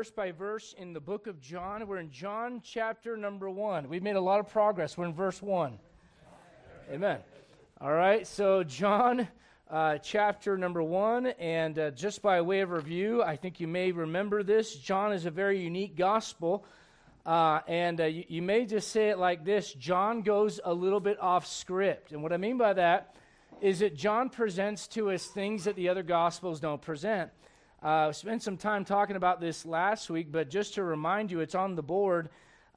verse by verse in the book of John. We're in John chapter number one. We've made a lot of progress. We're in verse one. Amen. All right, so John uh, chapter number one, and uh, just by way of review, I think you may remember this. John is a very unique gospel, uh, and uh, you, you may just say it like this John goes a little bit off script. And what I mean by that is that John presents to us things that the other gospels don't present. Uh, spent some time talking about this last week, but just to remind you, it's on the board.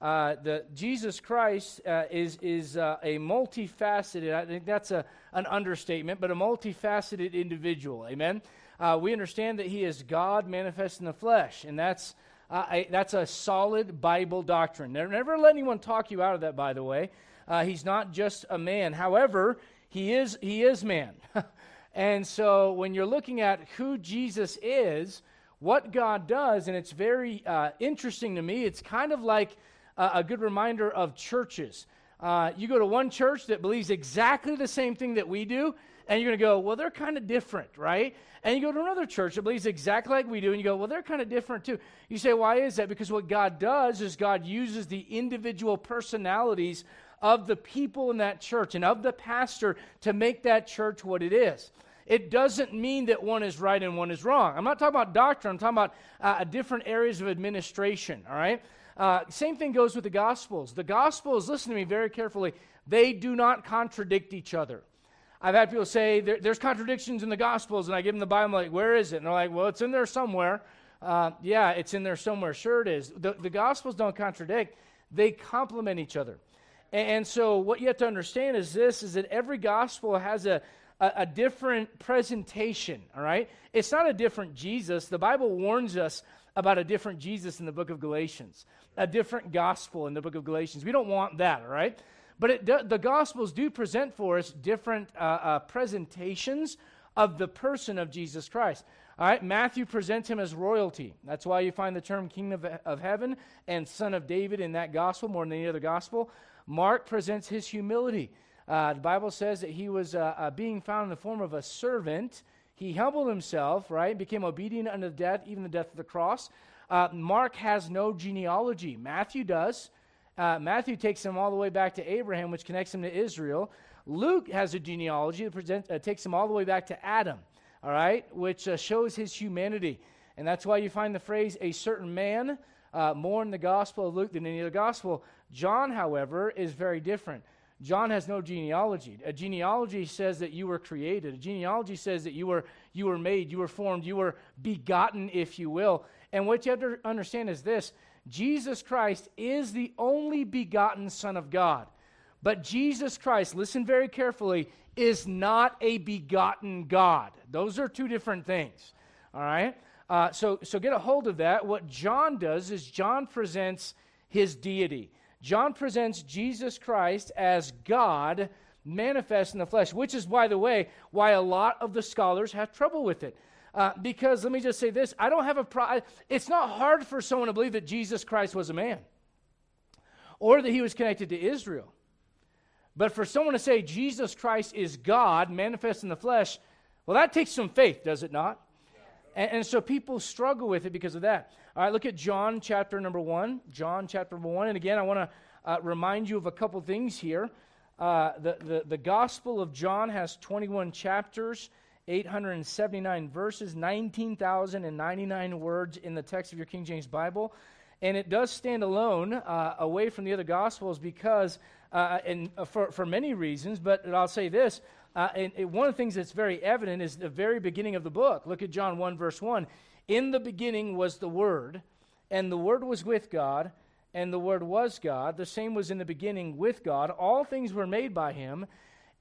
Uh, the Jesus Christ uh, is is uh, a multifaceted. I think that's a an understatement, but a multifaceted individual. Amen. Uh, we understand that He is God manifest in the flesh, and that's uh, a, that's a solid Bible doctrine. Never, never let anyone talk you out of that. By the way, uh, He's not just a man. However, He is He is man. And so when you're looking at who Jesus is, what God does, and it's very uh, interesting to me, it's kind of like uh, a good reminder of churches. Uh, you go to one church that believes exactly the same thing that we do, and you're going to go, well, they're kind of different, right? And you go to another church that believes exactly like we do, and you go, well, they're kind of different too. You say, why is that? Because what God does is God uses the individual personalities of the people in that church and of the pastor to make that church what it is. It doesn't mean that one is right and one is wrong. I'm not talking about doctrine, I'm talking about uh, different areas of administration, all right? Uh, same thing goes with the Gospels. The Gospels, listen to me very carefully, they do not contradict each other. I've had people say there, there's contradictions in the Gospels, and I give them the Bible, I'm like, where is it? And they're like, well, it's in there somewhere. Uh, yeah, it's in there somewhere. Sure, it is. The, the Gospels don't contradict, they complement each other. And, so, what you have to understand is this: is that every gospel has a a, a different presentation, all right? It's not a different Jesus. The Bible warns us about a different Jesus in the book of Galatians, a different gospel in the book of Galatians. We don't want that, all right? But do, the gospels do present for us different uh, uh, presentations of the person of Jesus Christ. All right, Matthew presents him as royalty. That's why you find the term King of, of Heaven and Son of David in that gospel more than any other gospel. Mark presents his humility. Uh, the Bible says that he was uh, uh, being found in the form of a servant. He humbled himself, right? Became obedient unto death, even the death of the cross. Uh, Mark has no genealogy. Matthew does. Uh, Matthew takes him all the way back to Abraham, which connects him to Israel. Luke has a genealogy that present, uh, takes him all the way back to Adam, all right, which shows his humanity. And that's why you find the phrase a certain man more in the Gospel of Luke than any other Gospel. John, however, is very different. John has no genealogy. A genealogy says that you were created. A genealogy says that you were, you were made, you were formed, you were begotten, if you will. And what you have to understand is this Jesus Christ is the only begotten Son of God. But Jesus Christ, listen very carefully, is not a begotten God. Those are two different things. All right? Uh, so, so get a hold of that. What John does is John presents his deity. John presents Jesus Christ as God manifest in the flesh, which is, by the way, why a lot of the scholars have trouble with it. Uh, because let me just say this I don't have a problem. it's not hard for someone to believe that Jesus Christ was a man or that he was connected to Israel. But for someone to say Jesus Christ is God manifest in the flesh, well, that takes some faith, does it not? And, and, so people struggle with it because of that. All right, look at John chapter number one. John chapter number one. And again, I want to uh, remind you of a couple things here. Uh, the, the, the Gospel of John has 21 chapters, 879 verses, 19,099 words in the text of your King James Bible. And it does stand alone uh, away from the other Gospels because, uh, and uh, for, for many reasons, but I'll say this uh, and, and one of the things that's very evident is the very beginning of the book. Look at John 1, verse 1. In the beginning was the Word, and the Word was with God, and the Word was God. The same was in the beginning with God. All things were made by Him,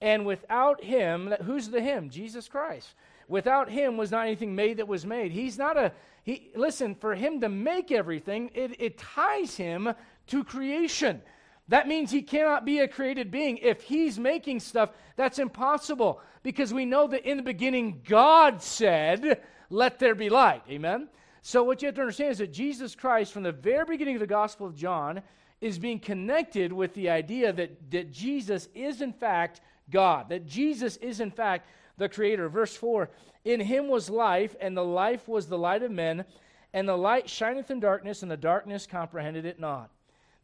and without Him, who's the Him? Jesus Christ. Without Him was not anything made that was made. He's not a, he, listen, for Him to make everything, it, it ties Him to creation. That means he cannot be a created being. If he's making stuff, that's impossible because we know that in the beginning God said, Let there be light. Amen? So, what you have to understand is that Jesus Christ, from the very beginning of the Gospel of John, is being connected with the idea that, that Jesus is, in fact, God, that Jesus is, in fact, the Creator. Verse 4 In him was life, and the life was the light of men. And the light shineth in darkness, and the darkness comprehended it not.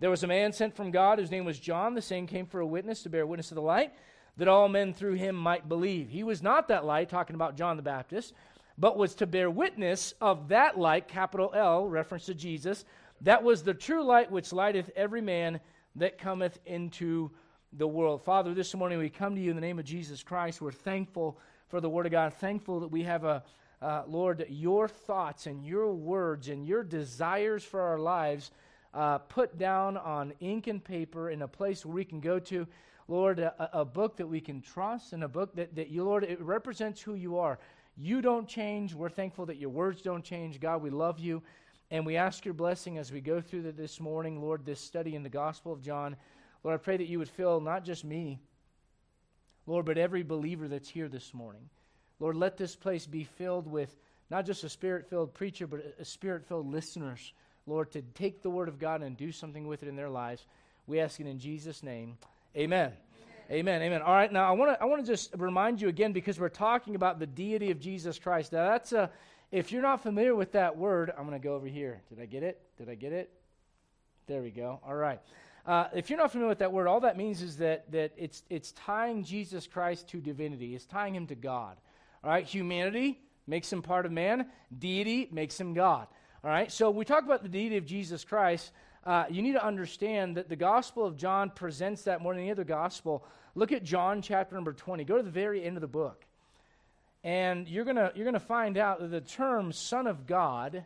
There was a man sent from God whose name was John. The same came for a witness to bear witness of the light, that all men through him might believe. He was not that light, talking about John the Baptist, but was to bear witness of that light, capital L, reference to Jesus. That was the true light which lighteth every man that cometh into the world. Father, this morning we come to you in the name of Jesus Christ. We're thankful for the Word of God, thankful that we have a uh, Lord, your thoughts and your words and your desires for our lives uh, put down on ink and paper in a place where we can go to. Lord, a, a, book that we can trust and a book that, that you, Lord, it represents who you are. You don't change. We're thankful that your words don't change. God, we love you. And we ask your blessing as we go through the, this morning, Lord, this study in the Gospel of John. Lord, I pray that you would fill not just me, Lord, but every believer that's here this morning. Lord, let this place be filled with not just a spirit filled preacher, but a spirit filled listeners, Lord, to take the word of God and do something with it in their lives. We ask it in Jesus' name. Amen. Amen. Amen. All right, now I want to I want to just remind you again because we're talking about the deity of Jesus Christ. Now that's a if you're not familiar with that word, I'm going to go over here. Did I get it? Did I get it? There we go. All right. Uh, if you're not familiar with that word, all that means is that that it's it's tying Jesus Christ to divinity. It's tying him to God. All right, humanity makes him part of man, deity makes him God. All right, so we talk about the deity of Jesus Christ. Uh, you need to understand that the Gospel of John presents that more than any other gospel. Look at John chapter number 20. Go to the very end of the book. And you're going you're going to find out that the term Son of God,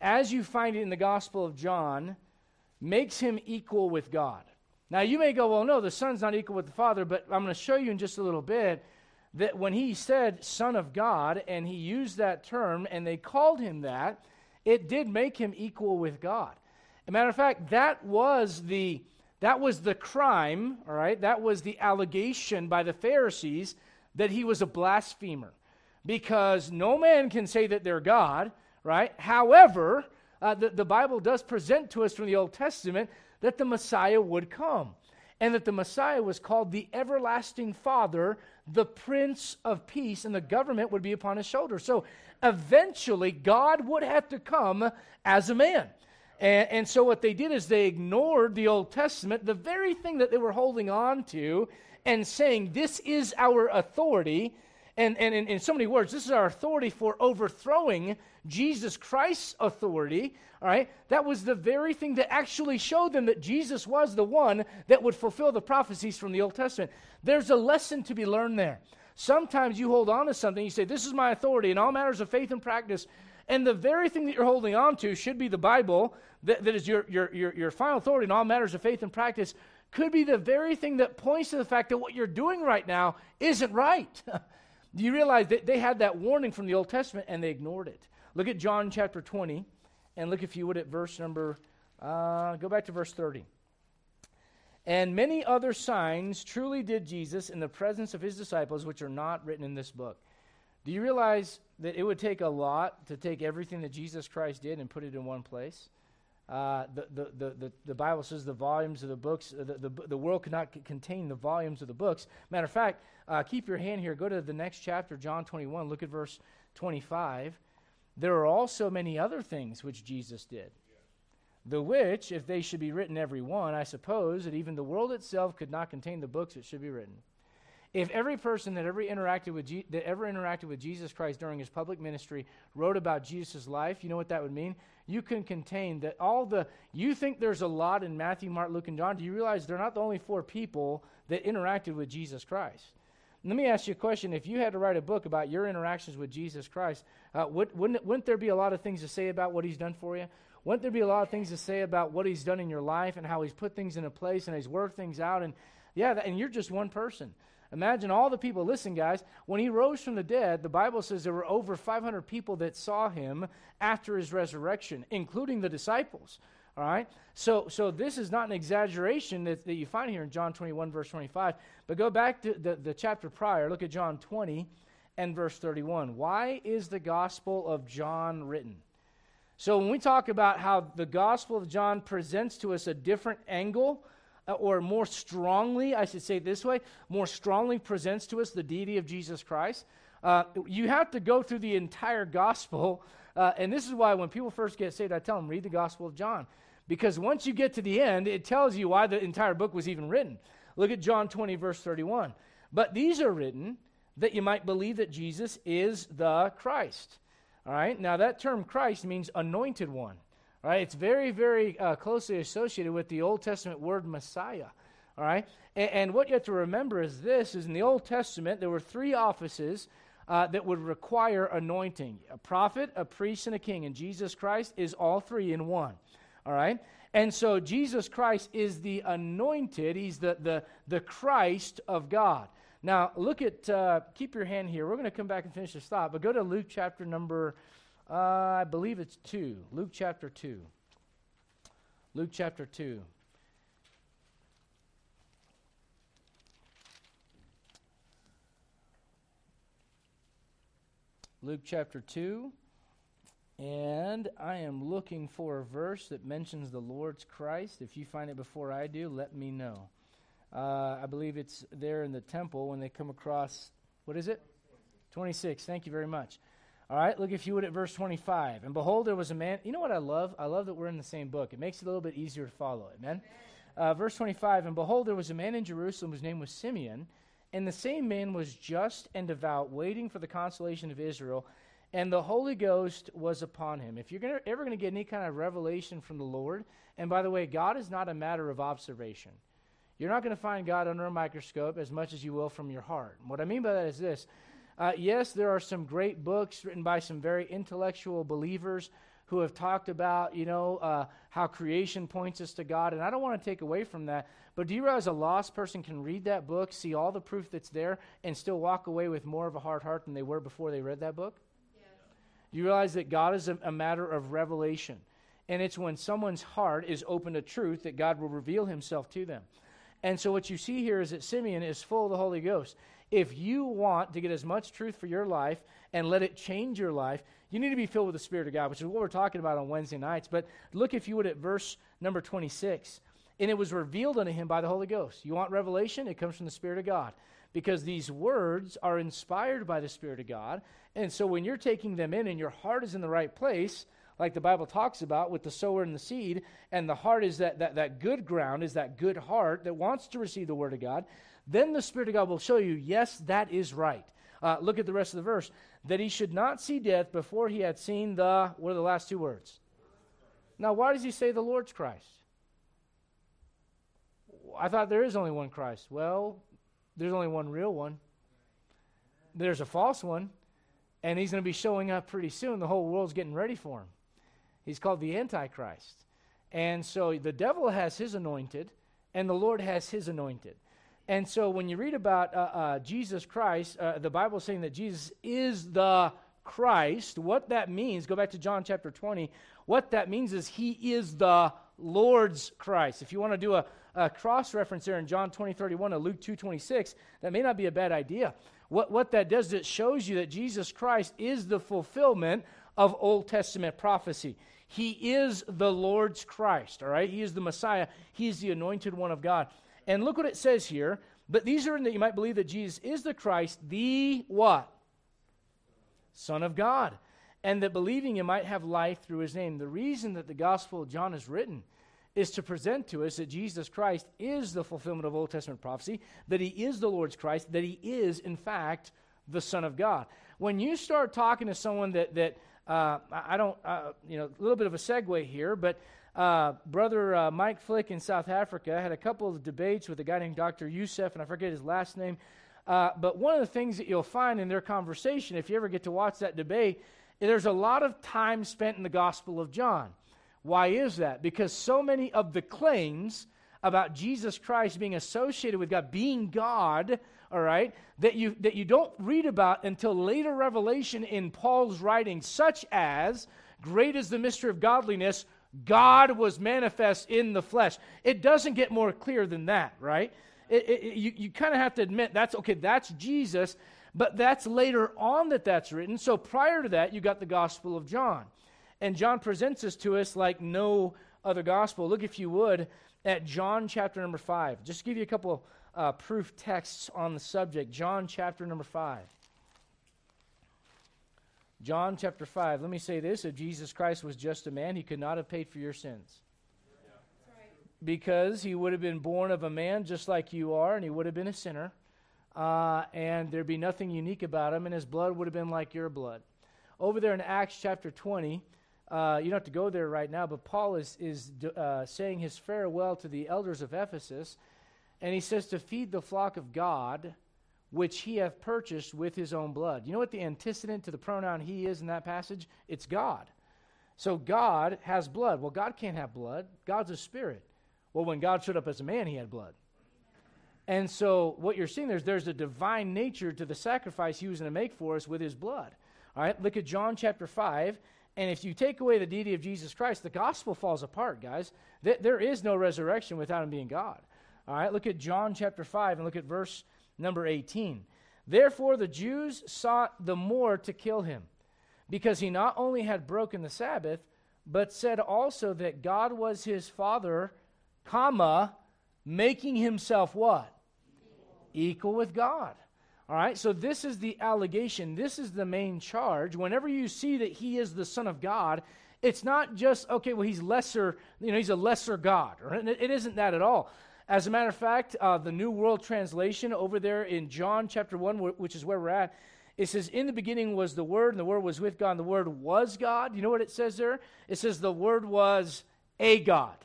as you find it in the Gospel of John, makes him equal with God. Now, you may go, well, no, the Son's not equal with the Father, but I'm going to show you in just a little bit that when he said Son of God and he used that term and they called him that, it did make him equal with God. A matter of fact, that was the that was the crime, all right? That was the allegation by the Pharisees that he was a blasphemer. Because no man can say that they're God, right? However, uh, the, the Bible does present to us from the Old Testament that the Messiah would come and that the Messiah was called the everlasting Father, the Prince of Peace, and the government would be upon his shoulders. So eventually, God would have to come as a man. And, and, so what they did is they ignored the Old Testament, the very thing that they were holding on to, and saying, This is our authority. And, and in, in so many words, this is our authority for overthrowing Jesus Christ's authority, all right, that was the very thing that actually showed them that Jesus was the one that would fulfill the prophecies from the Old Testament. There's a lesson to be learned there. Sometimes you hold on to something, you say, This is my authority in all matters of faith and practice. And the very thing that you're holding on to should be the Bible, that, that is your, your, your, your final authority in all matters of faith and practice, could be the very thing that points to the fact that what you're doing right now isn't right. Do you realize that they had that warning from the Old Testament and they ignored it? Look at John chapter 20 and look, if you would, at verse number, uh, go back to verse 30. And many other signs truly did Jesus in the presence of his disciples, which are not written in this book. Do you realize that it would take a lot to take everything that Jesus Christ did and put it in one place? Uh, the, the, the, the, Bible says the volumes of the books, uh, the, the, the world could not c- contain the volumes of the books. Matter of fact, uh, keep your hand here. Go to the next chapter, John 21. Look at verse 25. There are also many other things which Jesus did, the which, if they should be written every one, I suppose that even the world itself could not contain the books that should be written. If every person that ever interacted with Je- that ever interacted with Jesus Christ during his public ministry wrote about Jesus' life, you know what that would mean? You can contain that all the you think there's a lot in Matthew, Mark, Luke, and John. Do you realize they're not the only four people that interacted with Jesus Christ? Let me ask you a question. If you had to write a book about your interactions with Jesus Christ, uh, would, wouldn't, wouldn't there be a lot of things to say about what he's done for you? Wouldn't there be a lot of things to say about what he's done in your life and how he's put things into place and he's worked things out? And yeah, that, and you're just one person. Imagine all the people. Listen, guys, when he rose from the dead, the Bible says there were over 500 people that saw him after his resurrection, including the disciples. All right? So, so this is not an exaggeration that, that you find here in John 21, verse 25. But go back to the, the chapter prior. Look at John 20 and verse 31. Why is the Gospel of John written? So, when we talk about how the Gospel of John presents to us a different angle, or more strongly, I should say this way, more strongly presents to us the deity of Jesus Christ, uh, you have to go through the entire Gospel Uh, and this is why when people first get saved, I tell them, read the Gospel of John. Because once you get to the end, it tells you why the entire book was even written. Look at John 20, verse 31. But these are written that you might believe that Jesus is the Christ. All right, now that term Christ means anointed one. Right, it's very, very uh, closely associated with the Old Testament word Messiah. All right, and, and, what you have to remember is this: is in the Old Testament there were three offices uh, that would require anointing: a prophet, a priest, and a king. And Jesus Christ is all three in one. All right, and so Jesus Christ is the anointed; he's the the the Christ of God. Now, look at, uh, keep your hand here. We're going to come back and finish this thought, but go to Luke chapter number, uh, I believe it's 2. Luke chapter 2. Luke chapter 2. Luke chapter 2. And I am looking for a verse that mentions the Lord's Christ. If you find it before I do, let me know. Uh, I believe it's there in the temple when they come across, what is it? 26. Thank you very much. All right, look if you would at verse 25. And behold, there was a man. You know what I love? I love that we're in the same book. It makes it a little bit easier to follow. Amen? Uh, verse 25. And behold, there was a man in Jerusalem whose name was Simeon. And the same man was just and devout, waiting for the consolation of Israel. And the Holy Ghost was upon him. If you're gonna, ever going to get any kind of revelation from the Lord, and by the way, God is not a matter of observation. You're not going to find God under a microscope as much as you will from your heart. what I mean by that is this uh, yes, there are some great books written by some very intellectual believers who have talked about, you know, uh, how creation points us to God. And I don't want to take away from that. But do you realize a lost person can read that book, see all the proof that's there, and still walk away with more of a hard heart than they were before they read that book? Yes. You realize that God is a, a matter of revelation. And it's when someone's heart is open to truth that God will reveal himself to them. And so what you see here is that Simeon is full of the Holy Ghost. If you want to get as much truth for your life and let it change your life, you need to be filled with the Spirit of God, which is what we're talking about on Wednesday nights. But look, if you would, at verse number 26. And it was revealed unto him by the Holy Ghost. You want revelation? It comes from the Spirit of God. Because these words are inspired by the Spirit of God. And so when you're taking them in and your heart is in the right place, like the Bible talks about with the sower and the seed, and the heart is that, that, that good ground, is that good heart that wants to receive the Word of God, then the Spirit of God will show you, yes, that is right. Uh, look at the rest of the verse. That he should not see death before he had seen the, what are the last two words? Now, why does he say the Lord's Christ? I thought there is only one Christ. Well, there's only one real one. There's a false one, and he's going to be showing up pretty soon. The whole world's getting ready for him. He's called the Antichrist. And so the devil has his anointed, and the Lord has his anointed. And so when you read about uh, uh, Jesus Christ, uh, the Bible is saying that Jesus is the Christ. What that means, go back to John chapter 20. What that means is he is the Lord's Christ. If you want to do a, a cross reference there in John 20, 31 to Luke 2, 26, that may not be a bad idea. What, what that does is it shows you that Jesus Christ is the fulfillment of Old Testament prophecy. He is the Lord's Christ, all right? He is the Messiah. He is the anointed one of God. And look what it says here. But these are in that you might believe that Jesus is the Christ, the what? Son of God. And that believing you might have life through his name. The reason that the Gospel of John is written is to present to us that Jesus Christ is the fulfillment of Old Testament prophecy, that he is the Lord's Christ, that he is, in fact, the Son of God. When you start talking to someone that, that uh, I don't, uh, you know, a little bit of a segue here, but uh, brother uh, Mike Flick in South Africa had a couple of debates with a guy named Dr. Youssef, and I forget his last name. Uh, but one of the things that you'll find in their conversation, if you ever get to watch that debate, there's a lot of time spent in the Gospel of John. Why is that? Because so many of the claims about Jesus Christ being associated with God, being God, all right, that you, that you don't read about until later revelation in Paul's writings, such as, Great is the mystery of godliness, God was manifest in the flesh. It doesn't get more clear than that, right? It, it, you you kind of have to admit that's okay, that's Jesus, but that's later on that that's written. So prior to that, you got the Gospel of John. And John presents this to us like no other gospel. Look, if you would, at John chapter number 5. Just give you a couple uh, proof texts on the subject. John chapter number 5. John chapter 5. Let me say this if Jesus Christ was just a man, he could not have paid for your sins. Because he would have been born of a man just like you are, and he would have been a sinner. Uh, and there'd be nothing unique about him, and his blood would have been like your blood. Over there in Acts chapter 20, uh, you don't have to go there right now, but Paul is, is uh, saying his farewell to the elders of Ephesus, and he says to feed the flock of God which he hath purchased with his own blood. You know what the antecedent to the pronoun he is in that passage? It's God. So God has blood. Well, God can't have blood. God's a spirit. Well, when God showed up as a man, he had blood. And so what you're seeing there's there's a divine nature to the sacrifice he was going to make for us with his blood. All right, look at John chapter 5. And if you take away the deity of Jesus Christ, the gospel falls apart, guys. There is no resurrection without him being God. All right, look at John chapter 5 and look at verse Number 18. Therefore, the Jews sought the more to kill him, because he not only had broken the Sabbath, but said also that God was his father, comma, making himself what? Equal, with God. All right, so this is the allegation. This is the main charge. Whenever you see that he is the Son of God, it's not just, okay, well, he's lesser, you know, he's a lesser God. Right? It isn't that at all. As a matter of fact, uh, the New World Translation over there in John chapter 1, which is where we're at, it says, In the beginning was the Word, and the Word was with God, and the Word was God. You know what it says there? It says the Word was a God.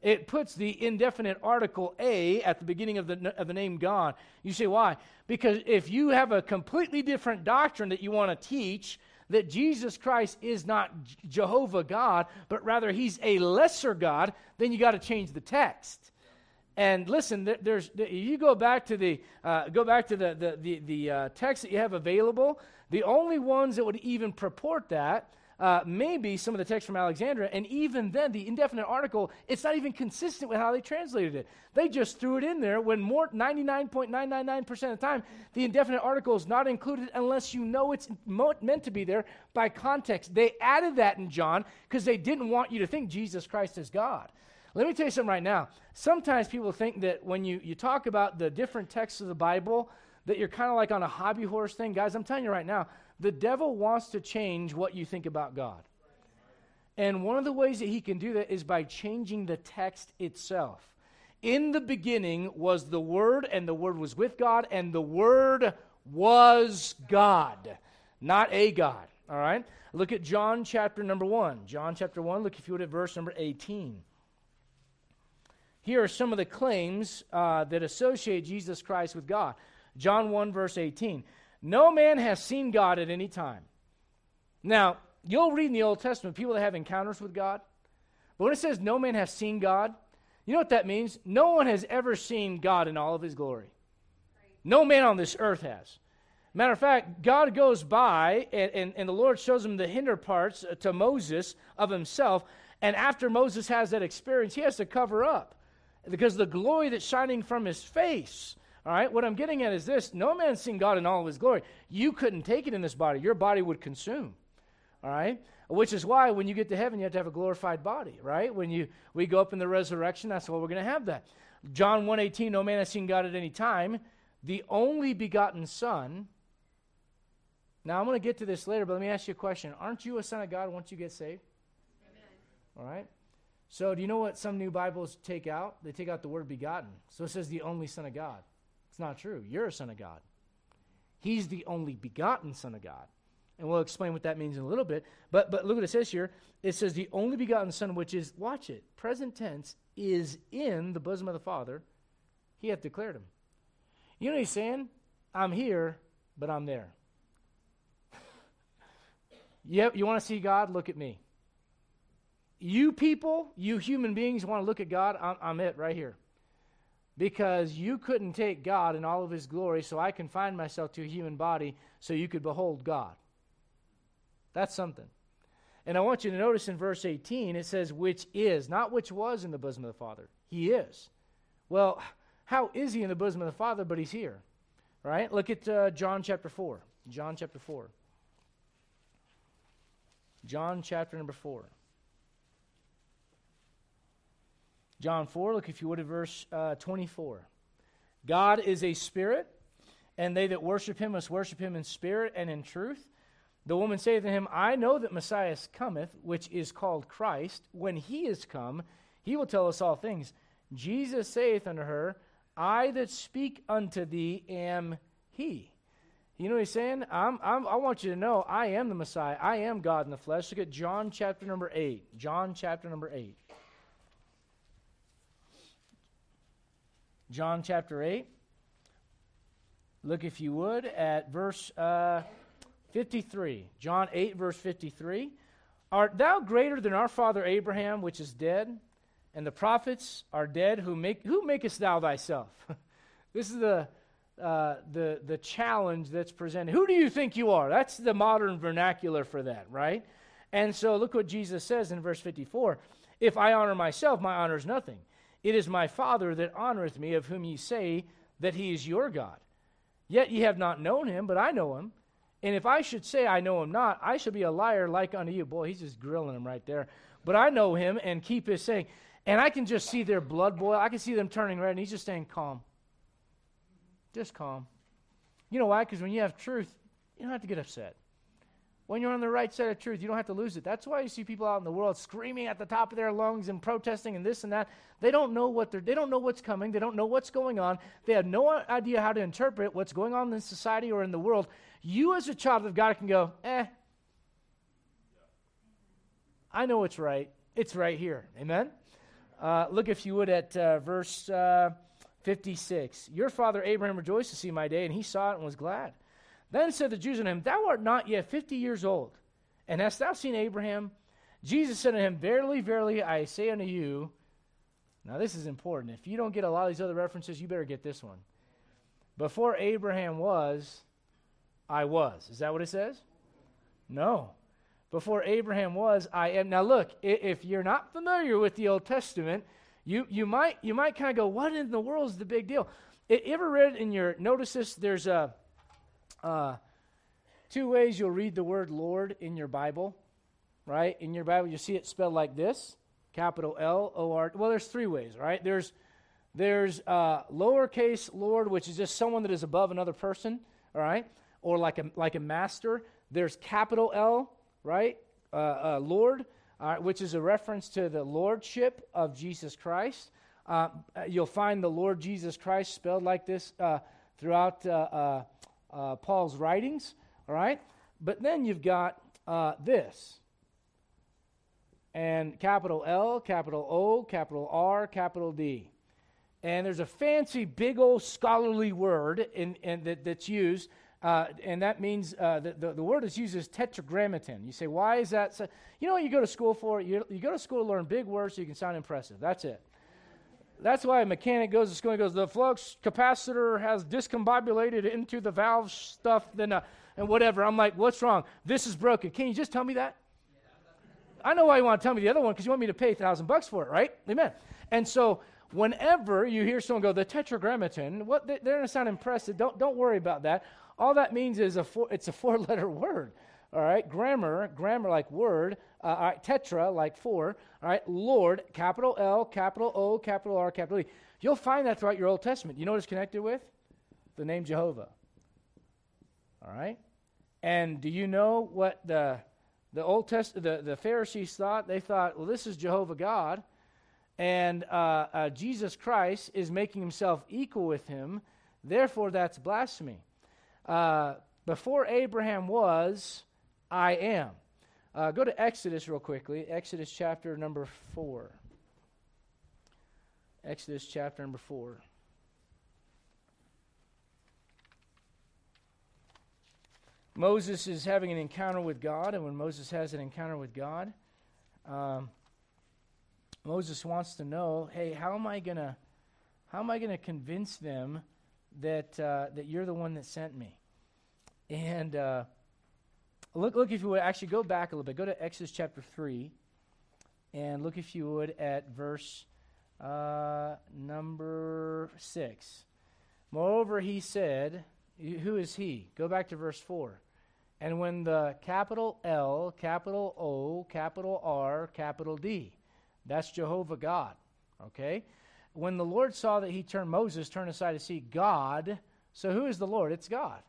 It puts the indefinite article a at the beginning of the, of the name God. You say, why? Because if you have a completely different doctrine that you want to teach, that Jesus Christ is not Jehovah God, but rather he's a lesser God, then you got to change the text. And listen, there's you go back to the uh, go back to the the the, the uh, text that you have available. The only ones that would even purport that uh, maybe some of the text from Alexandria, and even then, the indefinite article, it's not even consistent with how they translated it. They just threw it in there when more 99.999% of the time, the indefinite article is not included unless you know it's mo- meant to be there by context. They added that in John because they didn't want you to think Jesus Christ is God. Let me tell you something right now. Sometimes people think that when you, you talk about the different texts of the Bible, that you're kind of like on a hobby horse thing. Guys, I'm telling you right now, the devil wants to change what you think about God. And one of the ways that he can do that is by changing the text itself. In the beginning was the Word, and the Word was with God, and the Word was God, not a God. All right? Look at John chapter number 1. John chapter 1, look if you would at verse number 18. Here are some of the claims uh, that associate Jesus Christ with God. John 1, verse 18. No man has seen God at any time. Now, you'll read in the Old Testament people that have encounters with God. But when it says no man has seen God, you know what that means? No one has ever seen God in all of his glory. No man on this earth has. Matter of fact, God goes by and, and, and the Lord shows him the hinder parts to Moses of himself. And after Moses has that experience, he has to cover up because the glory that's shining from his face. All right, what I'm getting at is this no man's seen God in all of his glory. You couldn't take it in this body, your body would consume. All right, which is why when you get to heaven, you have to have a glorified body, right? When you we go up in the resurrection, that's why we're going to have that. John 1:18, no man has seen God at any time. The only begotten Son. Now I'm going to get to this later, but let me ask you a question. Aren't you a son of God once you get saved? Amen. All right. So, do you know what some new Bibles take out? They take out the word begotten. So it says the only Son of God. It's not true. You're a Son of God. He's the only begotten Son of God. And we'll explain what that means in a little bit. But, but look what it says here. It says the only begotten Son, which is, watch it, present tense, is in the bosom of the Father. He hath declared him. You know what he's saying? I'm here, but I'm there. yep, you want to see God? Look at me. You people, you human beings want to look at God, I'm, I'm it right here. Because you couldn't take God in all of his glory, so I confined myself to a human body so you could behold God. That's something. And I want you to notice in verse 18, it says, which is, not which was in the bosom of the Father. He is. Well, how is he in the bosom of the Father, but he's here? Right? Look at uh, John chapter 4. John chapter 4. John chapter number 4. John 4, look if you would at verse uh, 24. God is a spirit, and they that worship him must worship him in spirit and in truth. The woman saith to him, I know that Messiah cometh, which is called Christ. When he is come, he will tell us all things. Jesus saith unto her, I that speak unto thee am he. You know what he's saying? I'm, I'm, i want you to know I am the Messiah. I am God in the flesh. Look at John chapter number 8. John chapter number 8. John chapter 8. Look, if you would, at verse uh, 53. John 8, verse 53. Art thou greater than our father Abraham, which is dead? And the prophets are dead. Who, make, who makest thou thyself? this is the, uh, the, the challenge that's presented. Who do you think you are? That's the modern vernacular for that, right? And so look what Jesus says in verse 54 If I honor myself, my honor is nothing. It is my Father that honoreth me, of whom ye say that he is your God. Yet ye have not known him, but I know him. And if I should say I know him not, I shall be a liar like unto you. Boy, he's just grilling him right there. But I know him and keep his saying. And I can just see their blood boil. I can see them turning red, and he's just staying calm. Just calm. You know why? Because when you have truth, you don't have to get upset. When you're on the right side of truth, you don't have to lose it. That's why you see people out in the world screaming at the top of their lungs and protesting and this and that. They don't know what they're, they don't know what's coming. They don't know what's going on. They have no idea how to interpret what's going on in society or in the world. You, as a child of God, can go, eh. I know it's right. It's right here. Amen? Uh, look, if you would, at uh, verse uh, 56. Your father Abraham rejoiced to see my day, and he saw it and was glad. Then said the Jews unto him, Thou art not yet fifty years old, and hast thou seen Abraham? Jesus said unto him, Verily, verily, I say unto you, now this is important. If you don't get a lot of these other references, you better get this one. Before Abraham was, I was. Is that what it says? No. Before Abraham was, I am. Now look, if you're not familiar with the Old Testament, you, you might you might kind of go, what in the world is the big deal? It, ever read in your notice this? There's a uh, two ways you'll read the word Lord in your Bible, right? In your Bible, you see it spelled like this capital L O R. Well, there's three ways, right? There's there's uh, lowercase Lord, which is just someone that is above another person, all right, or like a like a master. There's capital L, right, uh, uh, Lord, which is a reference to the lordship of Jesus Christ. Uh, you'll find the Lord Jesus Christ spelled like this uh, throughout uh, Paul's writings, all right? But then you've got uh, this. And capital L, capital O, capital R, capital D. And there's a fancy, big old scholarly word in, in that, that's used, uh, and that means uh, the, the, the, word is used as tetragrammaton. You say, why is that? So, you know what you go to school for? You, you go to school to learn big words so you can sound impressive. That's it. That's why a mechanic goes to school and goes, the flux capacitor has discombobulated into the valve stuff, then, uh, and whatever. I'm like, what's wrong? This is broken. Can you just tell me that? I know why you want to tell me the other one because you want me to pay a thousand bucks for it, right? Amen. And so, whenever you hear someone go, the tetragrammaton, what they, are going to sound impressive. Don't don't worry about that. All that means is a four, it's a four-letter word. All right, grammar, grammar like word. Uh, all right, tetra like four. All right, Lord, capital L, capital O, capital R, capital E. You'll find that throughout your Old Testament. You know what it's connected with? The name Jehovah. All right, and do you know what the the Old Test the the Pharisees thought? They thought, well, this is Jehovah God, and uh, uh, Jesus Christ is making himself equal with him. Therefore, that's blasphemy. Uh, before Abraham was, I am. Uh, go to Exodus real quickly. Exodus chapter number 4. Exodus chapter number 4. Moses is having an encounter with God, and when Moses has an encounter with God, um, Moses wants to know, hey, how am I gonna, how am I gonna convince them that uh, that you're the one that sent me? And uh, Look, look if you would actually go back a little bit. Go to Exodus chapter 3 and look if you would at verse uh, number 6. Moreover, he said, Who is he? Go back to verse 4. And when the capital L, capital O, capital R, capital D, that's Jehovah God. Okay? When the Lord saw that he turned Moses, turned aside to see God, so who is the Lord? It's God.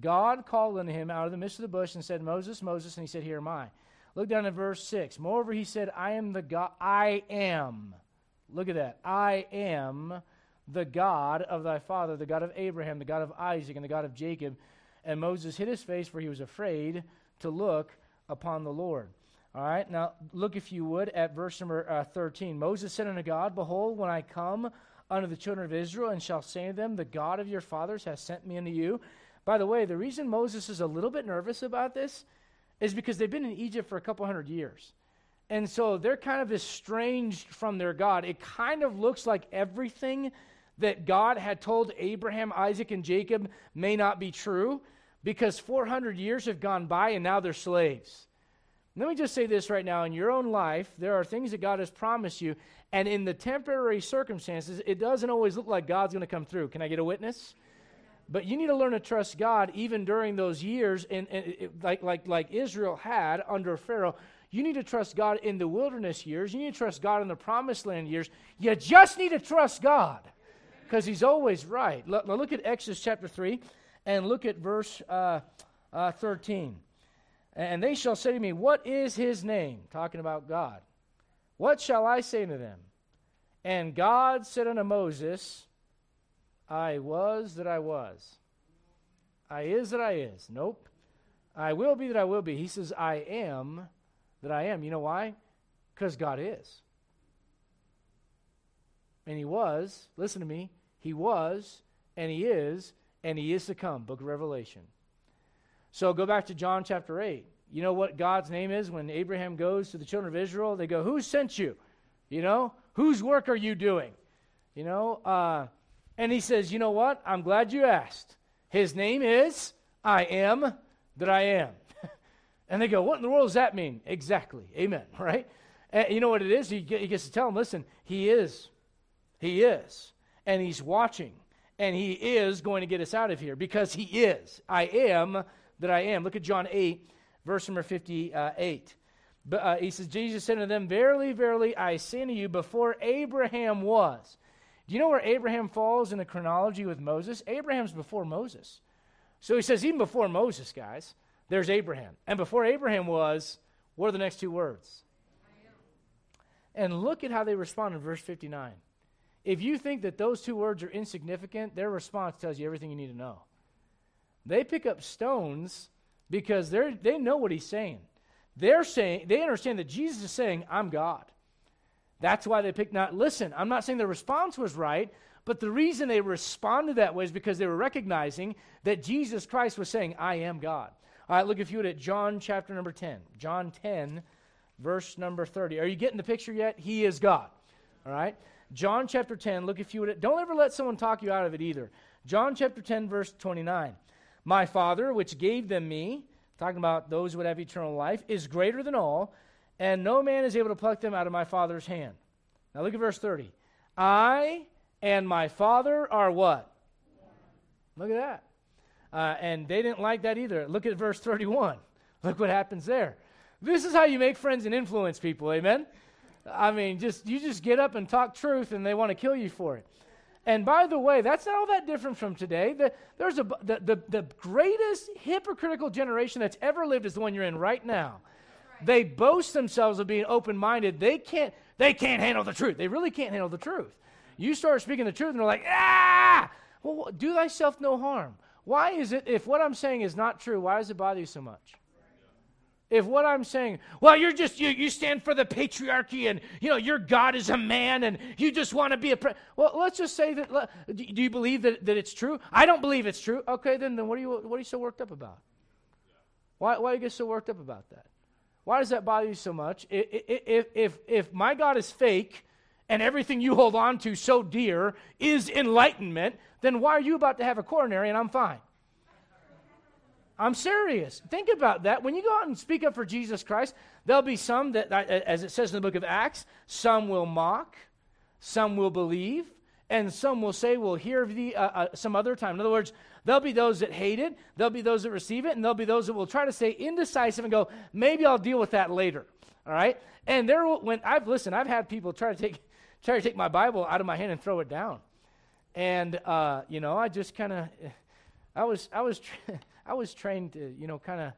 God called unto him out of the midst of the bush and said, Moses, Moses, and he said, Here am I. Look down at verse 6. Moreover, he said, I am the God, I am. Look at that. I am the God of thy father, the God of Abraham, the God of Isaac, and the God of Jacob. And Moses hid his face, for he was afraid to look upon the Lord. All right, now look, if you would, at verse number uh, 13. Moses said unto God, Behold, when I come unto the children of Israel, and shall say to them, The God of your fathers has sent me unto you. By the way, the reason Moses is a little bit nervous about this is because they've been in Egypt for a couple hundred years. And so they're kind of estranged from their God. It kind of looks like everything that God had told Abraham, Isaac, and Jacob may not be true because 400 years have gone by and now they're slaves. Let me just say this right now in your own life, there are things that God has promised you, and in the temporary circumstances, it doesn't always look like God's going to come through. Can I get a witness? But you need to learn to trust God even during those years, and, like, like, like Israel had under Pharaoh. You need to trust God in the wilderness years. You need to trust God in the promised land years. You just need to trust God because He's always right. Look, look, at Exodus chapter 3 and look at verse uh, uh, 13. And they shall say to me, What is his name? Talking about God. What shall I say to them? And God said unto Moses, I was that I was. I is that I is. Nope. I will be that I will be. He says, I am that I am. You know why? Because God is. And He was, listen to me, He was, and He is, and He is to come. Book of Revelation. So go back to John chapter 8. You know what God's name is when Abraham goes to the children of Israel? They go, Who sent you? You know, whose work are you doing? You know, uh, and he says, You know what? I'm glad you asked. His name is I am that I am. and they go, What in the world does that mean? Exactly. Amen. Right? And you know what it is? He, gets to tell them, Listen, he is. He is. And he's watching. And he is going to get us out of here because he is. I am that I am. Look at John 8, verse number 58. But, uh, he says, Jesus said to them, Verily, verily, I say to you, before Abraham was. Do you know where Abraham falls in the chronology with Moses? Abraham's before Moses. So he says, even before Moses, guys, there's Abraham. And before Abraham was, what are the next two words? And look at how they respond in verse 59. If you think that those two words are insignificant, their response tells you everything you need to know. They pick up stones because they they know what he's saying. They're saying they understand that Jesus is saying, "I'm God." That's why they picked not listen. I'm not saying the response was right, but the reason they responded that way is because they were recognizing that Jesus Christ was saying, "I am God." All right, look if you would at John chapter number 10. John 10 verse number 30. Are you getting the picture yet? He is God. All right? John chapter 10, look if you would at, don't ever let someone talk you out of it either. John chapter 10 verse 29. My Father, which gave them me, talking about those who would have eternal life, is greater than all, and no man is able to pluck them out of my Father's hand. Now look at verse 30. I and my Father are what? Look at that. Uh, and they didn't like that either. Look at verse 31. Look what happens there. This is how you make friends and influence people, amen? I mean, just you just get up and talk truth and they want to kill you for it. And by the way, that's not all that different from today. The, there's a, the, the, the greatest hypocritical generation that's ever lived is the one you're in right now. They boast themselves of being open minded. They can't, they can't handle the truth. They really can't handle the truth. You start speaking the truth, and they're like, ah! Well, do thyself no harm. Why is it, if what I'm saying is not true, why does it bother you so much? If what I'm saying, well, you're just, you, you stand for the patriarchy and, you know, your God is a man and you just want to be a, pre-. well, let's just say that, do you believe that, that it's true? I don't believe it's true. Okay, then, then what, are you, what are you so worked up about? Why, why do you get so worked up about that? Why does that bother you so much? If, if, if my God is fake and everything you hold on to so dear is enlightenment, then why are you about to have a coronary and I'm fine? I'm serious. Think about that. When you go out and speak up for Jesus Christ, there'll be some that, as it says in the book of Acts, some will mock, some will believe, and some will say, We'll hear of thee uh, uh, some other time. In other words, there'll be those that hate it, there'll be those that receive it, and there'll be those that will try to say indecisive and go, Maybe I'll deal with that later. All right? And there, when I've listened, I've had people try to take, try to take my Bible out of my hand and throw it down. And, uh, you know, I just kind of, I was, I was, I was trained to, you know, kind of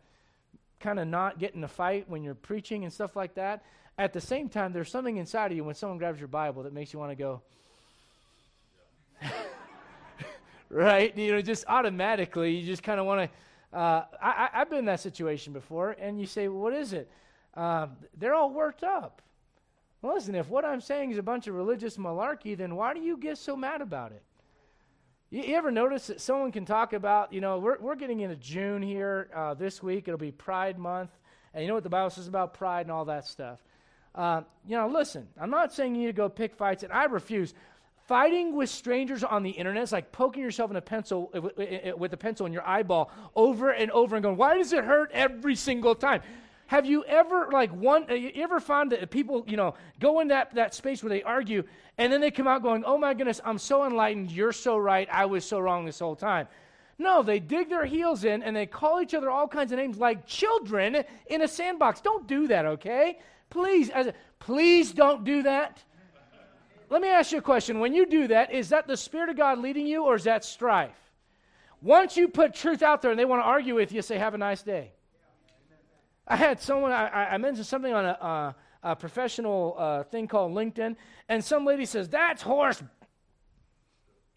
kind of not get in a fight when you're preaching and stuff like that. At the same time, there's something inside of you when someone grabs your Bible that makes you want to go, right? You know, just automatically, you just kind of want to. Uh, I, have been in that situation before, and you say, well, "What is it?" Uh, they're all worked up. Well, listen, if what I'm saying is a bunch of religious malarkey, then why do you get so mad about it? You, you ever notice that someone can talk about, you know, we're, we're getting into June here uh, this week. It'll be Pride Month. And you know what the Bible says about pride and all that stuff. Uh, you know, listen, I'm not saying you need to go pick fights, and I refuse. Fighting with strangers on the internet is like poking yourself in a pencil uh, uh, uh, with a pencil in your eyeball over and over and going, why does it hurt every single time? Have you ever like one? Uh, you ever found that people you know go in that that space where they argue and then they come out going, "Oh my goodness, I'm so enlightened. You're so right. I was so wrong this whole time." No, they dig their heels in and they call each other all kinds of names like children in a sandbox. Don't do that, okay? Please, as a, please don't do that. Let me ask you a question. When you do that, is that the Spirit of God leading you or is that strife? Once you put truth out there and they want to argue with you, say, Have a nice day. I had someone, I, I mentioned something on a, uh, a professional uh, thing called LinkedIn, and some lady says, That's horse.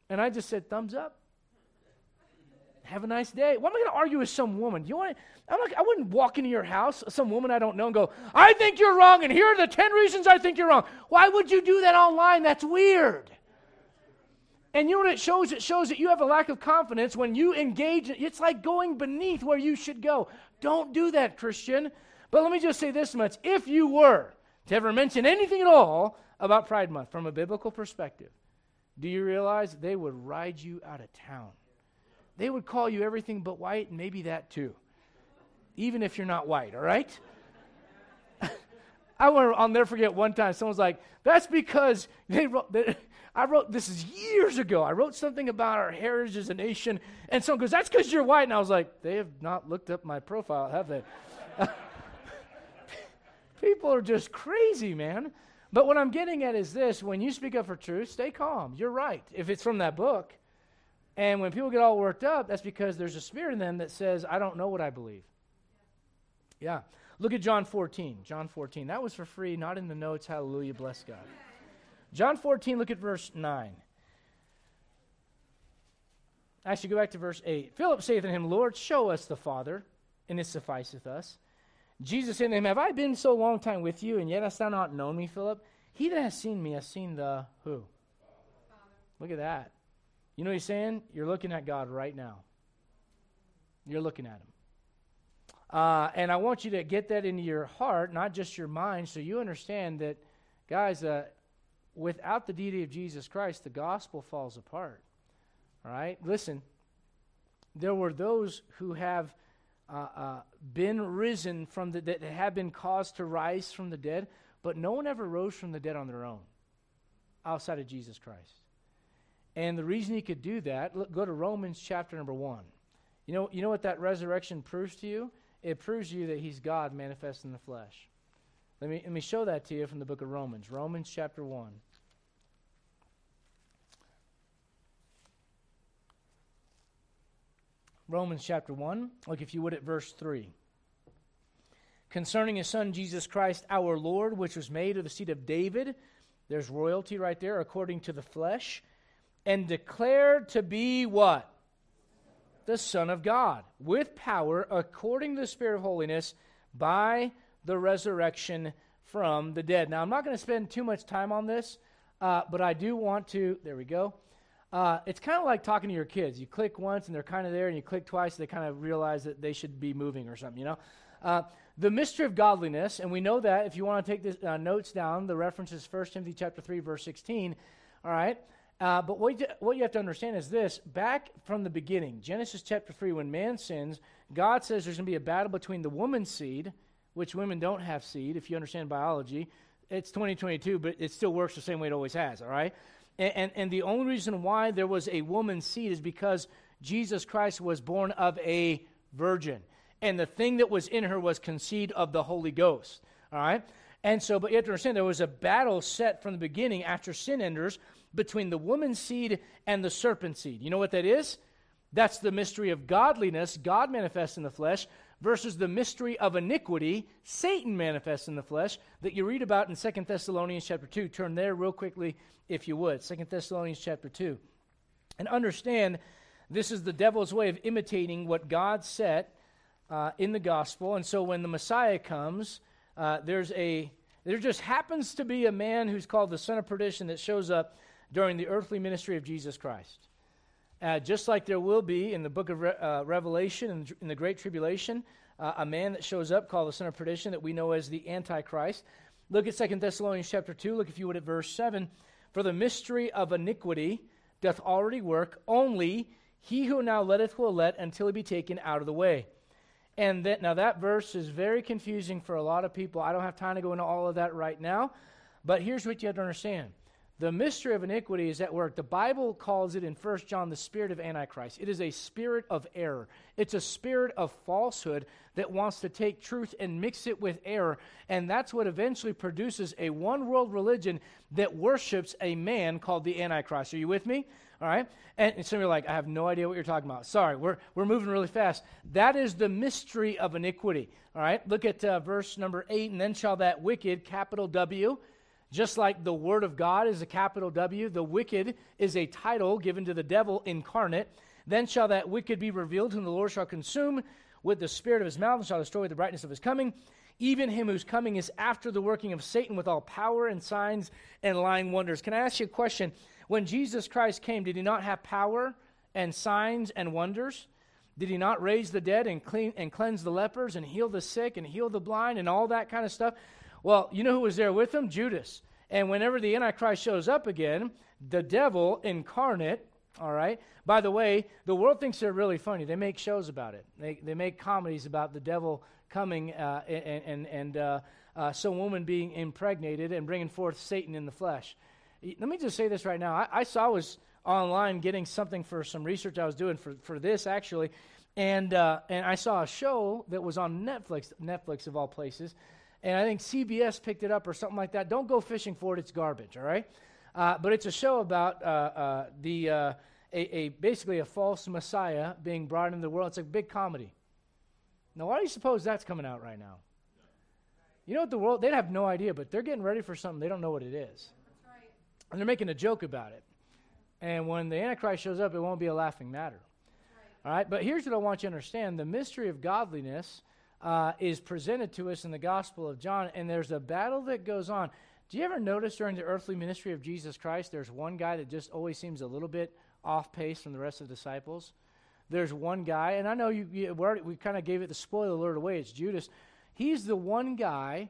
And I just said, Thumbs up. Have a nice day. Why am I going to argue with some woman? You want? I'm like, I wouldn't walk into your house, some woman I don't know, and go, "I think you're wrong, and here are the ten reasons I think you're wrong." Why would you do that online? That's weird. And you know what it shows? It shows that you have a lack of confidence when you engage. It's like going beneath where you should go. Don't do that, Christian. But let me just say this much. If you were to ever mention anything at all about Pride Month from a biblical perspective, do you realize they would ride you out of town? They would call you everything but white, and maybe that too, even if you're not white, all right? I will, I'll never forget one time someone's like, that's because they wrote, they, I wrote, this is years ago. I wrote something about our heritage as a nation. And someone goes, That's because you're white. And I was like, They have not looked up my profile, have they? People are just crazy, man. But what I'm getting at is this when you speak up for truth, stay calm. You're right, if it's from that book. And when people get all worked up, that's because there's a spirit in them that says, I don't know what I believe. Yeah. Look at John 14. John 14. That was for free, not in the notes. Hallelujah. Bless God. John 14, look at verse 9. Actually, go back to verse 8. Philip saith unto him, Lord, show us the Father, and it sufficeth us. Jesus said to him, Have I been so long time with you, and yet hast thou not known me, Philip? He that has seen me has seen the who? Father. Look at that. You know what he's saying? You're looking at God right now. You're looking at him. Uh, and I want you to get that into your heart, not just your mind, so you understand that, guys, uh, without the deity of Jesus Christ, the gospel falls apart. All right? Listen, there were those who have uh, uh, been risen from the that have been caused to rise from the dead, but no one ever rose from the dead on their own outside of Jesus Christ. And the reason he could do that, look, go to Romans chapter number one. You know, you know what that resurrection proves to you? It proves to you that he's God manifest in the flesh. Let me, let me show that to you from the book of Romans. Romans chapter 1. Romans chapter 1. Look, if you would, at verse 3. Concerning his son Jesus Christ, our Lord, which was made of the seed of David, there's royalty right there, according to the flesh, and declared to be what? The Son of God, with power, according to the Spirit of holiness, by the resurrection from the dead. Now, I'm not going to spend too much time on this, uh, but I do want to. There we go. Uh, it's kind of like talking to your kids. You click once and they're kind of there, and you click twice, they kind of realize that they should be moving or something, you know? Uh, the mystery of godliness, and we know that if you want to take the uh, notes down, the reference is 1 Timothy chapter 3, verse 16. All right? Uh, but what you, what you have to understand is this back from the beginning, Genesis chapter 3, when man sins, God says there's going to be a battle between the woman's seed which women don't have seed, if you understand biology. It's 2022, but it still works the same way it always has, all right? And, and, and the only reason why there was a woman's seed is because Jesus Christ was born of a virgin. And the thing that was in her was conceived of the Holy Ghost, all right? And so, but you have to understand, there was a battle set from the beginning after sin enters between the woman's seed and the serpent seed. You know what that is? That's the mystery of godliness, God manifests in the flesh, versus the mystery of iniquity, Satan manifests in the flesh, that you read about in 2 Thessalonians chapter 2. Turn there real quickly, if you would. 2 Thessalonians chapter 2. And understand this is the devil's way of imitating what God set uh, in the gospel. And so when the Messiah comes, uh, there's a there just happens to be a man who's called the son of perdition that shows up during the earthly ministry of Jesus Christ. Uh, just like there will be in the book of Re- uh, Revelation in, in, the Great Tribulation, uh, a man that shows up called the son of perdition that we know as the Antichrist. Look at 2 Thessalonians chapter 2. Look, if you would, at verse 7. For the mystery of iniquity doth already work, only he who now letteth will let until he be taken out of the way. And that, now that verse is very confusing for a lot of people. I don't have time to go into all of that right now. But here's what you have to understand the mystery of iniquity is at work. The Bible calls it in 1 John the spirit of Antichrist. It is a spirit of error. It's a spirit of falsehood that wants to take truth and mix it with error. And that's what eventually produces a one world religion that worships a man called the Antichrist. Are you with me? All right? And, some of you are like, I have no idea what you're talking about. Sorry, we're, we're moving really fast. That is the mystery of iniquity. All right? Look at uh, verse number 8. And then shall that wicked, capital W, just like the Word of God is a capital W, the wicked is a title given to the devil incarnate. Then shall that wicked be revealed, whom the Lord shall consume with the spirit of his mouth, and shall destroy the brightness of his coming. Even him whose coming is after the working of Satan with all power and signs and lying wonders. Can I ask you a question? When Jesus Christ came, did he not have power and signs and wonders? Did he not raise the dead and clean and cleanse the lepers and heal the sick and heal the blind and all that kind of stuff? Well, you know who was there with him? Judas. And whenever the Antichrist shows up again, the devil incarnate, all right? By the way, the world thinks they're really funny. They make shows about it, they, they make comedies about the devil coming uh, and, and, and uh, uh, some woman being impregnated and bringing forth Satan in the flesh. Let me just say this right now. I, I saw I was online getting something for some research I was doing for, for this, actually. And, uh, and I saw a show that was on Netflix, Netflix of all places and I think CBS picked it up or something like that. Don't go fishing for it; it's garbage. All right, uh, but it's a show about uh, uh, the uh, a, a, basically a false Messiah being brought into the world. It's a big comedy. Now, why do you suppose that's coming out right now? You know what the world? They'd have no idea, but they're getting ready for something they don't know what it is, right. and they're making a joke about it. And when the Antichrist shows up, it won't be a laughing matter. Right. All right, but here's what I want you to understand: the mystery of godliness uh, is presented to us in the Gospel of John, and there's a battle that goes on. Do you ever notice during the earthly ministry of Jesus Christ, there's one guy that just always seems a little bit off pace from the rest of the disciples? There's one guy, and I know you, you already, we kind of gave it the spoiler alert away. It's Judas. He's the one guy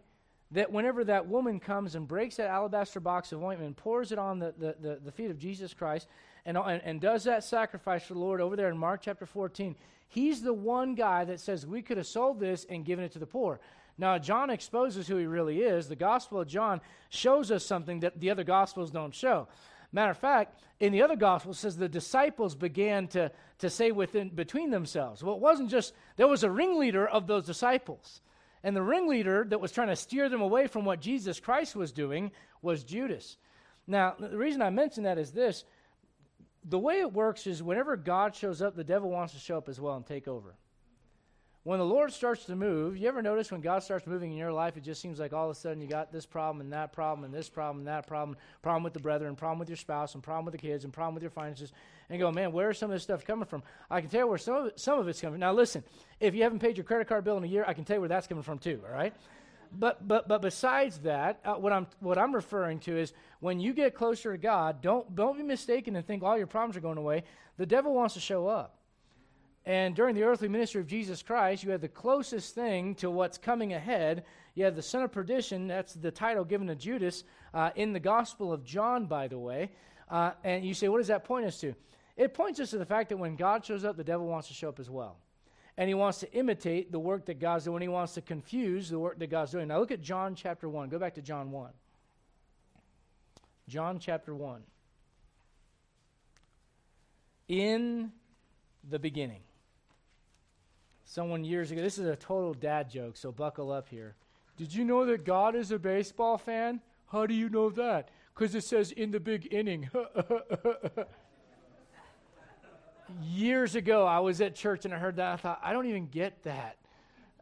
that whenever that woman comes and breaks that alabaster box of ointment, pours it on the, the, the, the feet of Jesus Christ, and, and, and does that sacrifice for the Lord over there in Mark chapter 14, He's the one guy that says we could have sold this and given it to the poor. Now, John exposes who he really is. The Gospel of John shows us something that the other Gospels don't show. Matter of fact, in the other Gospel, says the disciples began to, to say within between themselves. Well, it wasn't just, there was a ringleader of those disciples. And the ringleader that was trying to steer them away from what Jesus Christ was doing was Judas. Now, the reason I mention that is this the way it works is whenever God shows up, the devil wants to show up as well and take over. When the Lord starts to move, you ever notice when God starts moving in your life, it just seems like all of a sudden you got this problem and that problem and this problem and that problem, problem with the brethren, problem with your spouse, and problem with the kids, and problem with your finances, and go, man, where is some of this stuff coming from? I can tell you where some of, it, some of it's coming from. Now, listen, if you haven't paid your credit card bill in a year, I can tell you where that's coming from too, all right? But but but besides that, uh, what I'm what I'm referring to is when you get closer to God, don't don't be mistaken and think all your problems are going away. The devil wants to show up. And during the earthly ministry of Jesus Christ, you had the closest thing to what's coming ahead. You had the son of perdition. That's the title given to Judas uh, in the Gospel of John, by the way. Uh, and you say, what does that point us to? It points us to the fact that when God shows up, the devil wants to show up as well and he wants to imitate the work that God's doing. He wants to confuse the work that God's doing. Now look at John chapter 1. Go back to John 1. John chapter 1. In the beginning. Someone years ago, this is a total dad joke, so buckle up here. Did you know that God is a baseball fan? How do you know that? Because it says in the big inning. years ago, I was at church and I heard that. I thought, I don't even get that.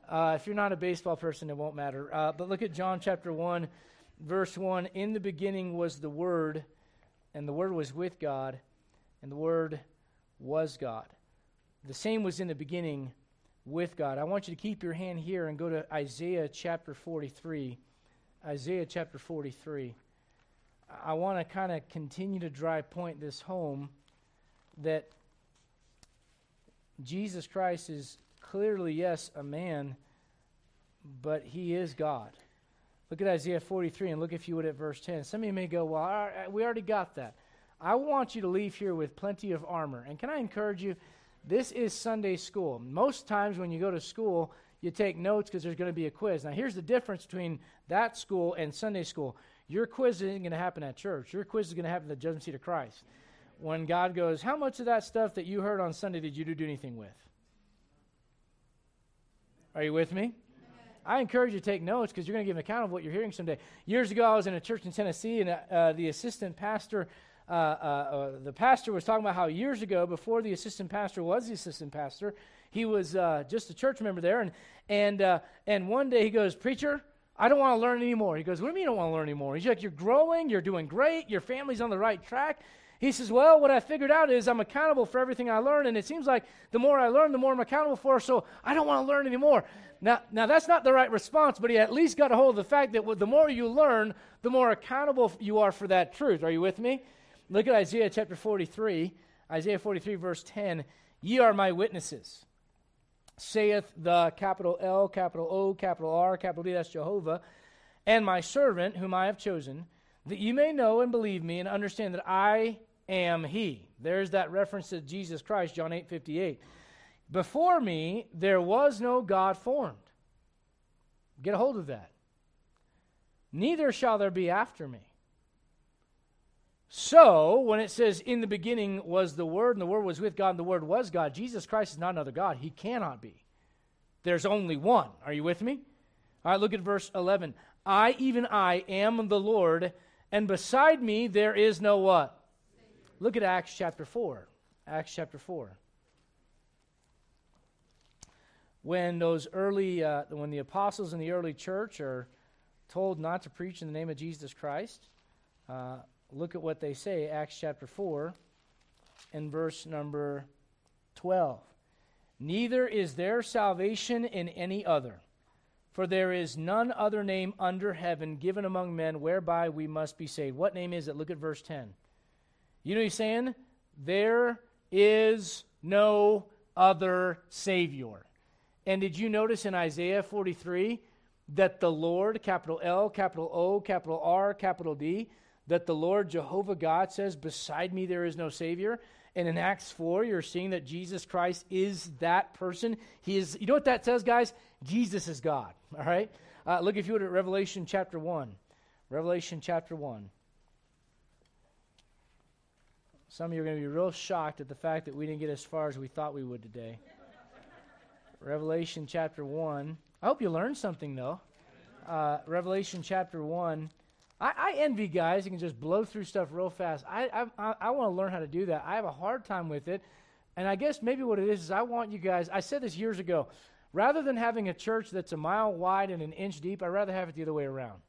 Uh, if you're not a baseball person, it won't matter. Uh, but look at John chapter 1, verse 1. In the beginning was the Word, and the Word was with God, and the Word was God. The same was in the beginning with God. I want you to keep your hand here and go to Isaiah chapter 43. Isaiah chapter 43. I want to kind of continue to drive point this home that Jesus Christ is clearly, yes, a man, but he is God. Look at Isaiah 43 and look, if you would, at verse 10. Some of you may go, Well, we already got that. I want you to leave here with plenty of armor. And can I encourage you? This is Sunday school. Most times when you go to school, you take notes because there's going to be a quiz. Now, here's the difference between that school and Sunday school. Your quiz isn't going to happen at church. Your quiz is going to happen at the judgment seat of Christ. When God goes, How much of that stuff that you heard on Sunday did you do anything with? Are you with me? I encourage you to take notes because you're going to give an account of what you're hearing someday. Years ago, I was in a church in Tennessee, and uh, the assistant pastor, uh, uh, uh, the pastor was talking about how years ago, before the assistant pastor was the assistant pastor, he was uh, just a church member there, and and uh, and one day he goes, "Preacher, I don't want to learn anymore." He goes, "What do you mean you don't want to learn anymore?" He's like, "You're growing, you're doing great, your family's on the right track." He says, Well, what I figured out is I'm accountable for everything I learn, and it seems like the more I learn, the more I'm accountable for, so I don't want to learn anymore. Now, now that's not the right response, but he at least got a hold of the fact that the more you learn, the more accountable you are for that truth. Are you with me? Look at Isaiah chapter 43, Isaiah 43, verse 10. Ye are my witnesses, saith the capital L, capital O, capital R, capital D, that's Jehovah, and my servant, whom I have chosen, that you may know and believe me and understand that I am he. There's that reference to Jesus Christ, John 8 58. Before me, there was no God formed. Get a hold of that. Neither shall there be after me. So, when it says, in the beginning was the Word, and the Word was with God, and the Word was God, Jesus Christ is not another God. He cannot be. There's only one. Are you with me? All right, look at verse 11. I, even I, am the Lord, and beside me there is no what? Look at Acts chapter 4. Acts chapter 4. When those early, uh, when the apostles in the early church are told not to preach in the name of Jesus Christ, uh, look at what they say, Acts chapter 4 and verse number 12. Neither is there salvation in any other, for there is none other name under heaven given among men whereby we must be saved. What name is it? Look at verse 10. You know what he's saying? There is no other Savior. And did you notice in Isaiah 43 that the Lord, capital L, capital O, capital R, capital D, that the Lord Jehovah God says, Beside me there is no Savior? And in Acts 4, you're seeing that Jesus Christ is that person. He is, you know what that says, guys? Jesus is God. All right? Uh, look, if you would, at Revelation chapter 1. Revelation chapter 1. Some of you are going to be real shocked at the fact that we didn't get as far as we thought we would today. Revelation chapter 1. I hope you learned something, though. Uh, Revelation chapter 1. I, I, envy guys who can just blow through stuff real fast. I, I, I want to learn how to do that. I have a hard time with it. And I guess maybe what it is is I want you guys, I said this years ago, rather than having a church that's a mile wide and an inch deep, I'd rather have it the other way around.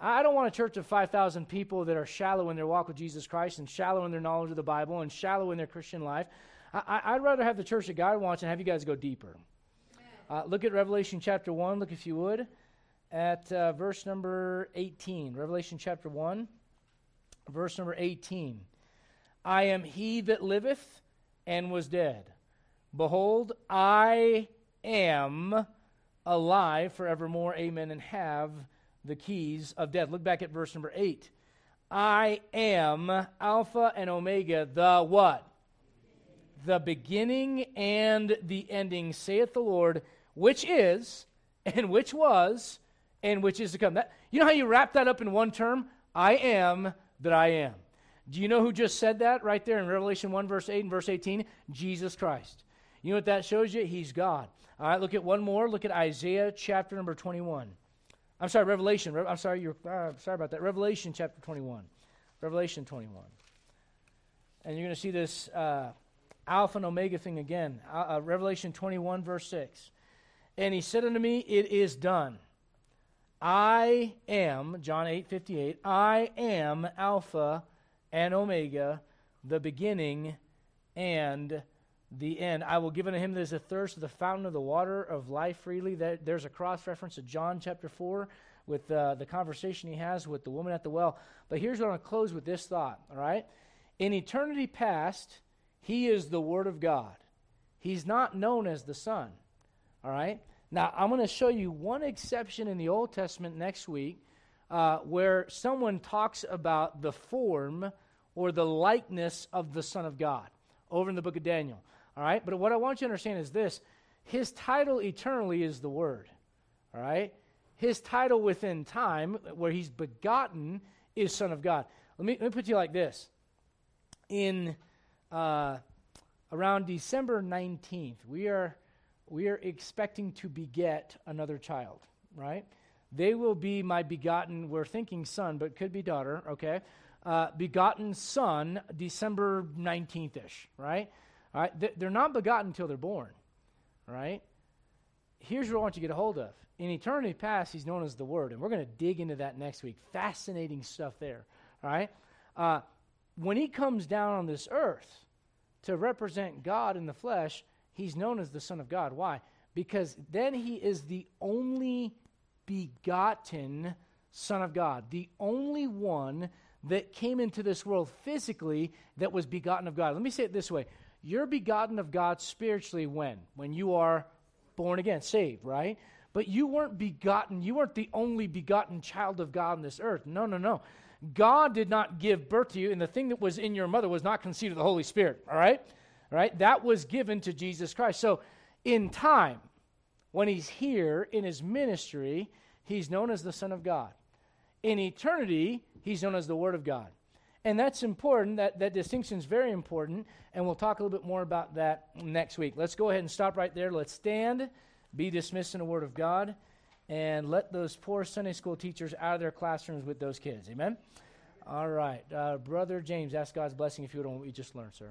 I don't want a church of 5,000 people that are shallow in their walk with Jesus Christ and shallow in their knowledge of the Bible and shallow in their Christian life. I, would rather have the church that God wants and have you guys go deeper. Uh, look at Revelation chapter 1, look if you would, at uh, verse number 18. Revelation chapter 1, verse number 18. I am he that liveth and was dead. Behold, I am alive forevermore. Amen. And have the keys of death. Look back at verse number 8. I am Alpha and Omega, the what? The beginning and the ending, saith the Lord, which is, and which was, and which is to come. That, you know how you wrap that up in one term? I am that I am. Do you know who just said that right there in Revelation 1, verse 8 and verse 18? Jesus Christ. You know what that shows you? He's God. All right, look at one more. Look at Isaiah chapter number 21. I'm sorry, Revelation. I'm sorry, you're uh, sorry about that. Revelation chapter 21. Revelation 21. And you're going to see this uh, Alpha and Omega thing again. Uh, uh, Revelation 21, verse 6. And he said unto me, It is done. I am, John 8, 58, I am Alpha and Omega, the beginning and the end. I will give unto him that is a thirst of the fountain of the water of life freely. There's a cross reference to John chapter 4 with uh, the conversation he has with the woman at the well. But here's what I'm going to close with this thought, all right? In eternity past, he is the Word of God. He's not known as the Son, all right? Now, I'm going to show you one exception in the Old Testament next week uh, where someone talks about the form or the likeness of the Son of God over in the book of Daniel. All right? But what I want you to understand is this His title eternally is the Word. All right? His title within time, where he's begotten, is Son of God. Let me, let me put you like this. In uh, around December 19th, we are we are expecting to beget another child, right? They will be my begotten, we're thinking son, but could be daughter, okay? Uh, begotten son, December 19th ish, right? All right? They're not begotten until they're born, right? Here's what I want you to get a hold of. In eternity past, he's known as the Word, and we're going to dig into that next week. Fascinating stuff there, all right? Uh, when he comes down on this earth to represent God in the flesh, he's known as the Son of God. Why? Because then he is the only begotten Son of God, the only one that came into this world physically that was begotten of God. Let me say it this way You're begotten of God spiritually when? When you are born again, saved, right? But you weren't begotten, you weren't the only begotten child of God on this earth. No, no, no. God did not give birth to you, and the thing that was in your mother was not conceived of the Holy Spirit, all right? right? That was given to Jesus Christ. So, in time, when he's here in his ministry, he's known as the Son of God. In eternity, he's known as the Word of God. And that's important. That, that distinction is very important. And we'll talk a little bit more about that next week. Let's go ahead and stop right there. Let's stand, be dismissed in the Word of God, and let those poor Sunday school teachers out of their classrooms with those kids. Amen? All right. Uh, Brother James, ask God's blessing if you would on what we just learned, sir.